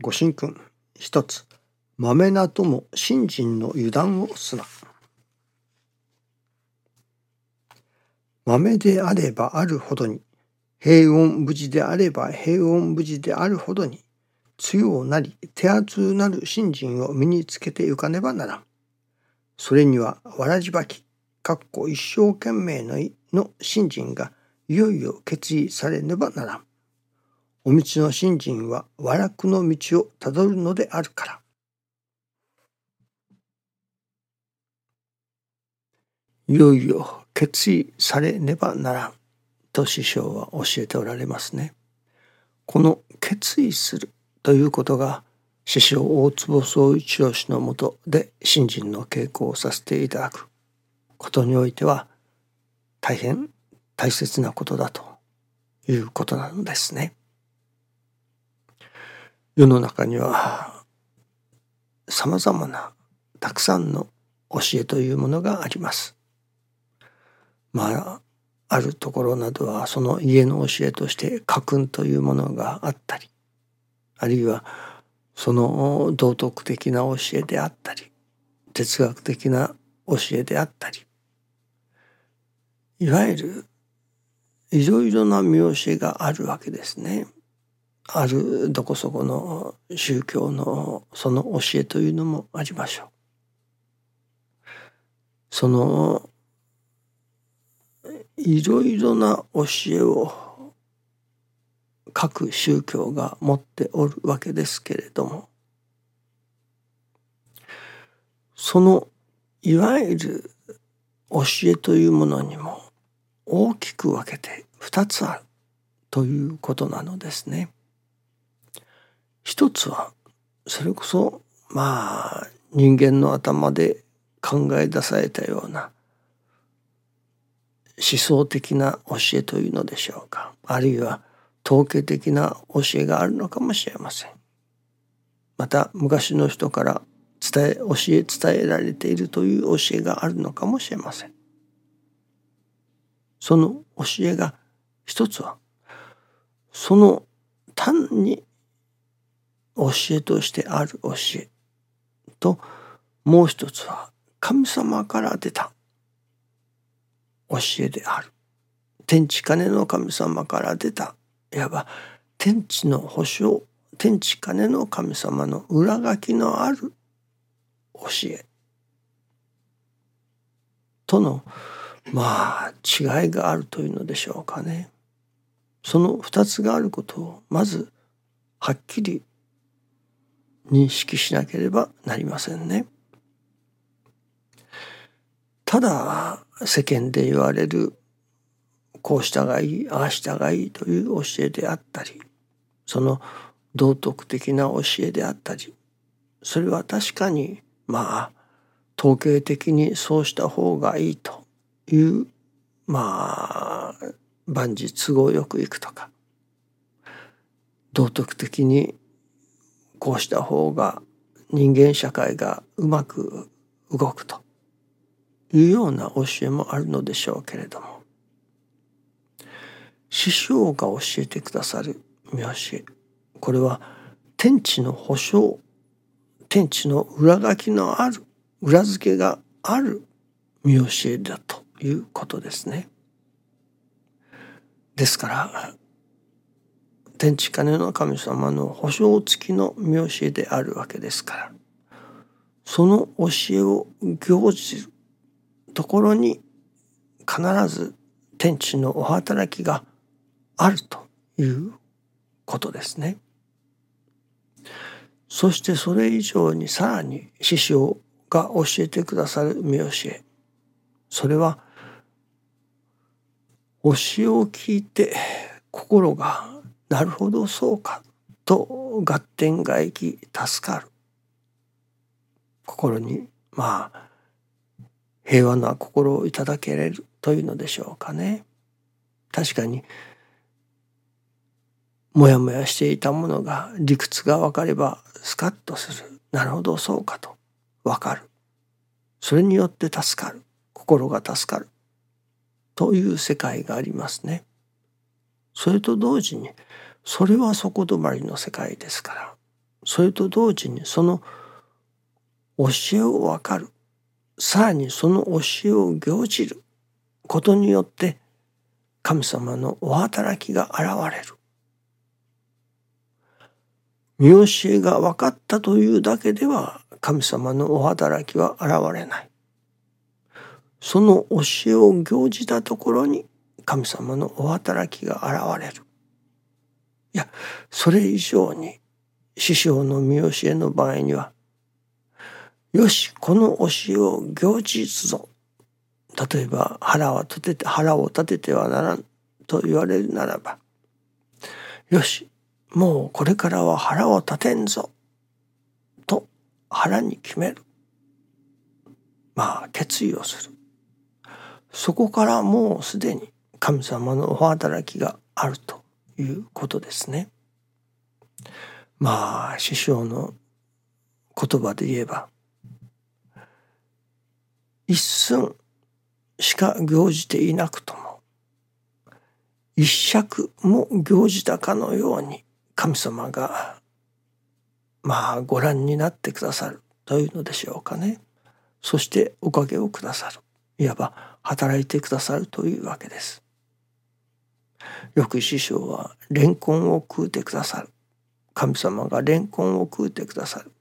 ご神君一つ豆なとも信心の油断をすな豆であればあるほどに平穏無事であれば平穏無事であるほどに強なり手厚なる信心を身につけてゆかねばならん。それにはわらじばき、かっこ一生懸命のの信心がいよいよ決意されねばならん。お道の信心は和楽の道をたどるのであるから。いよいよ決意されねばならんと師匠は教えておられますね。この決意するということが師匠大坪宗一郎氏のもとで信心の稽古をさせていただくことにおいては大変大切なことだということなのですね。世の中にはさまざまなたくさんの教えというものがあります。まああるところなどはその家の教えとして家訓というものがあったりあるいはその道徳的な教えであったり哲学的な教えであったりいわゆるいろいろな見教えがあるわけですね。あるどこそこの宗教のその教えというのもありましょう。そのいろいろな教えを各宗教が持っておるわけですけれどもそのいわゆる教えというものにも大きく分けて2つあるということなのですね。一つはそれこそまあ人間の頭で考え出されたような思想的な教えというのでしょうかあるいは統計的な教えがあるのかもしれません。また昔の人から伝え教え伝えられているという教えがあるのかもしれません。その教えが一つはその単に教えとしてある教えともう一つは神様から出た教えである天地金の神様から出たいわば天地の保証天地金の神様の裏書きのある教えとのまあ違いがあるというのでしょうかね。その二つがあることをまずはっきり認識しなければなりませんね。ただ世間で言われるこうしたがいいああしたがいいという教えであったりその道徳的な教えであったりそれは確かにまあ統計的にそうした方がいいというまあ万事都合よくいくとか道徳的にこうした方が人間社会がうまく動くというような教えもあるのでしょうけれども師匠が教えてくださる見教えこれは天地の保証天地の裏書きのある裏付けがある見教えだということですね。ですから天地金の神様の保証付きの見教えであるわけですからその教えを行じるところに必ず天地のお働きがあるということですね。そしてそれ以上にさらに師匠が教えてくださる見教えそれは教えを聞いて心がなるほどそうかと合点がいき助かる。心にまあ平和な心をいただけれるというのでしょうかね。確かにもやもやしていたものが理屈が分かればスカッとする。なるほどそうかと分かる。それによって助かる。心が助かる。という世界がありますね。それと同時にそれは底止まりの世界ですからそれと同時にその教えを分かるさらにその教えを行じることによって神様のお働きが現れる。見教えが分かったというだけでは神様のお働きは現れない。その教えを行じたところに神様のお働きが現れる。いや、それ以上に師匠の見教えの場合には、よし、この教えを行じつぞ。例えば腹は立てて、腹を立ててはならんと言われるならば、よし、もうこれからは腹を立てんぞ。と腹に決める。まあ、決意をする。そこからもうすでに神様のお働きがあるということですね。まあ師匠の言葉で言えば一寸しか行じていなくとも一尺も行じたかのように神様がまあご覧になってくださるというのでしょうかね。そしておかげをくださる。いわば働いてくださるというわけです。よく師匠はレンコンを食うてくださる。神様がレンコンを食うてくださる。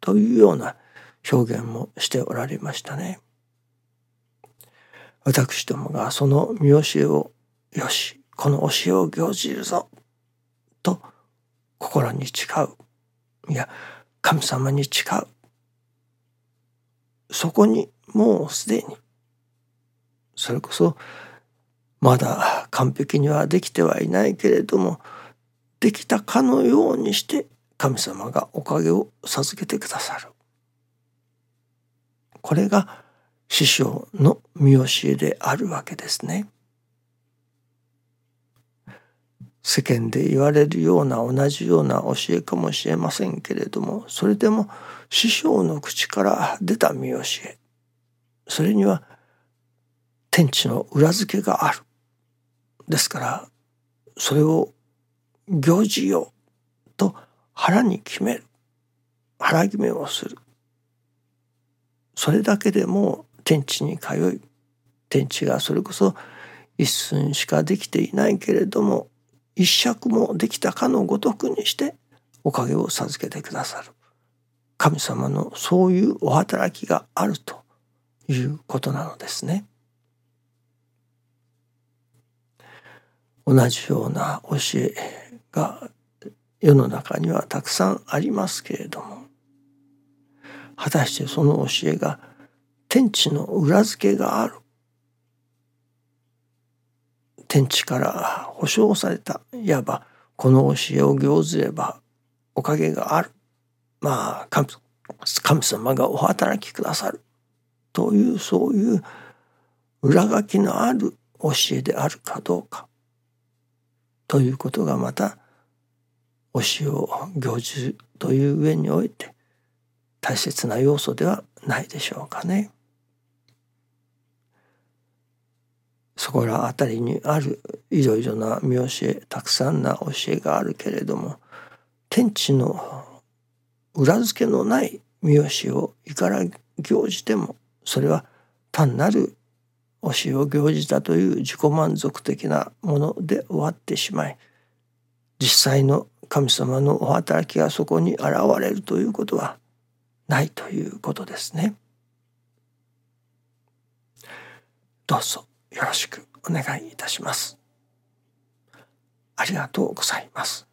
というような表現もしておられましたね。私どもがその見教えをよしこの教えを行じるぞ。と心に誓う。いや神様に誓う。そこにもうすでにそれこそまだ完璧にはできてはいないけれどもできたかのようにして神様がおかげを授けてくださる。これが師匠の見教えであるわけですね。世間で言われるような同じような教えかもしれませんけれどもそれでも師匠の口から出た見教えそれには天地の裏付けがあるですからそれを行事よと腹に決める。腹決めをする。それだけでも天地に通い天地がそれこそ一寸しかできていないけれども一尺もできたかのごとくにしておかげを授けてくださる。神様のそういうお働きがあるということなのですね。同じような教えが世の中にはたくさんありますけれども果たしてその教えが天地の裏付けがある。天地から保証されたいわばこの教えを行ずればおかげがある。まあ神様がお働きくださる。というそういう裏書きのある教えであるかどうか。ということがまた教えを行事という上において大切な要素ではないでしょうかね。そこら辺りにあるいろいろな見教えたくさんな教えがあるけれども天地の裏付けのない見教えをいから行じてもそれは単なる教えを行じたという自己満足的なもので終わってしまい実際の神様のお働きがそこに現れるということはないということですね。どうぞよろしくお願いいたします。ありがとうございます。